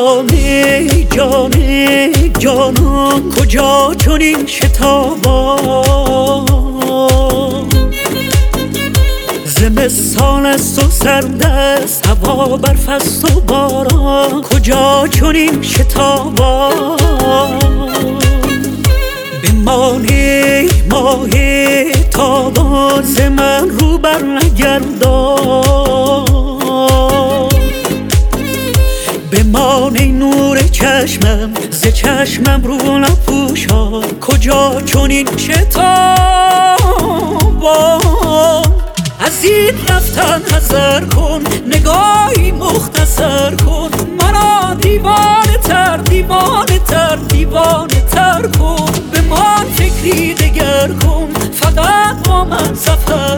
جان جانان کجا چنین شتابان زمستان است و سرد است هوا برف است و باران کجا چنین شتابان بمانی ماه تابان ز من رو بر چشمم ز چشمم رو نپوشان کجا چنین شتابان از این رفتن حذر کن نگاهی مختصر کن. مرا دیوانه تر دیوانه تر دیوانه تر کن. به من فکری دگر کن. فقط با من سفر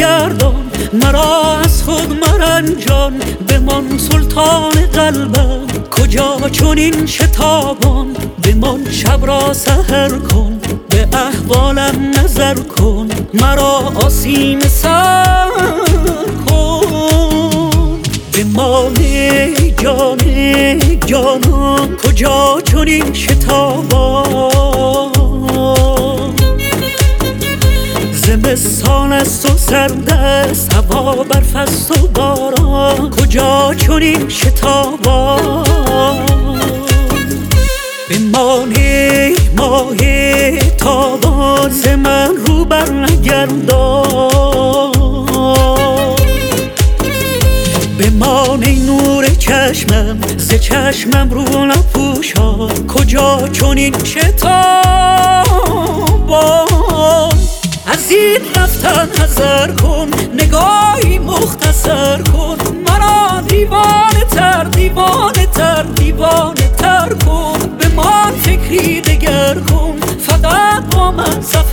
بر مگردان مرا از خود مرنجان. بمان سلطان قلبم کجا چنین شتابان؟ بمان شب را سهر کن به احوالم نظر کن. مرا آسیم سر کن. بمان جان جانان کجا چنین شتابان؟ است و سرد است هوا برف است و باران کجا چنین شتابان بمانی ماه تابان ز من رو بر بمان ای نور چشمم ز چشمم رو نپوشان کجا چنین شتابان این رفتن حذر کن نگاهی مختصر کن. مرا دیوانه تر دیوانه تر دیوانه تر کن. به من فکری دگر کن. فقط با من سفر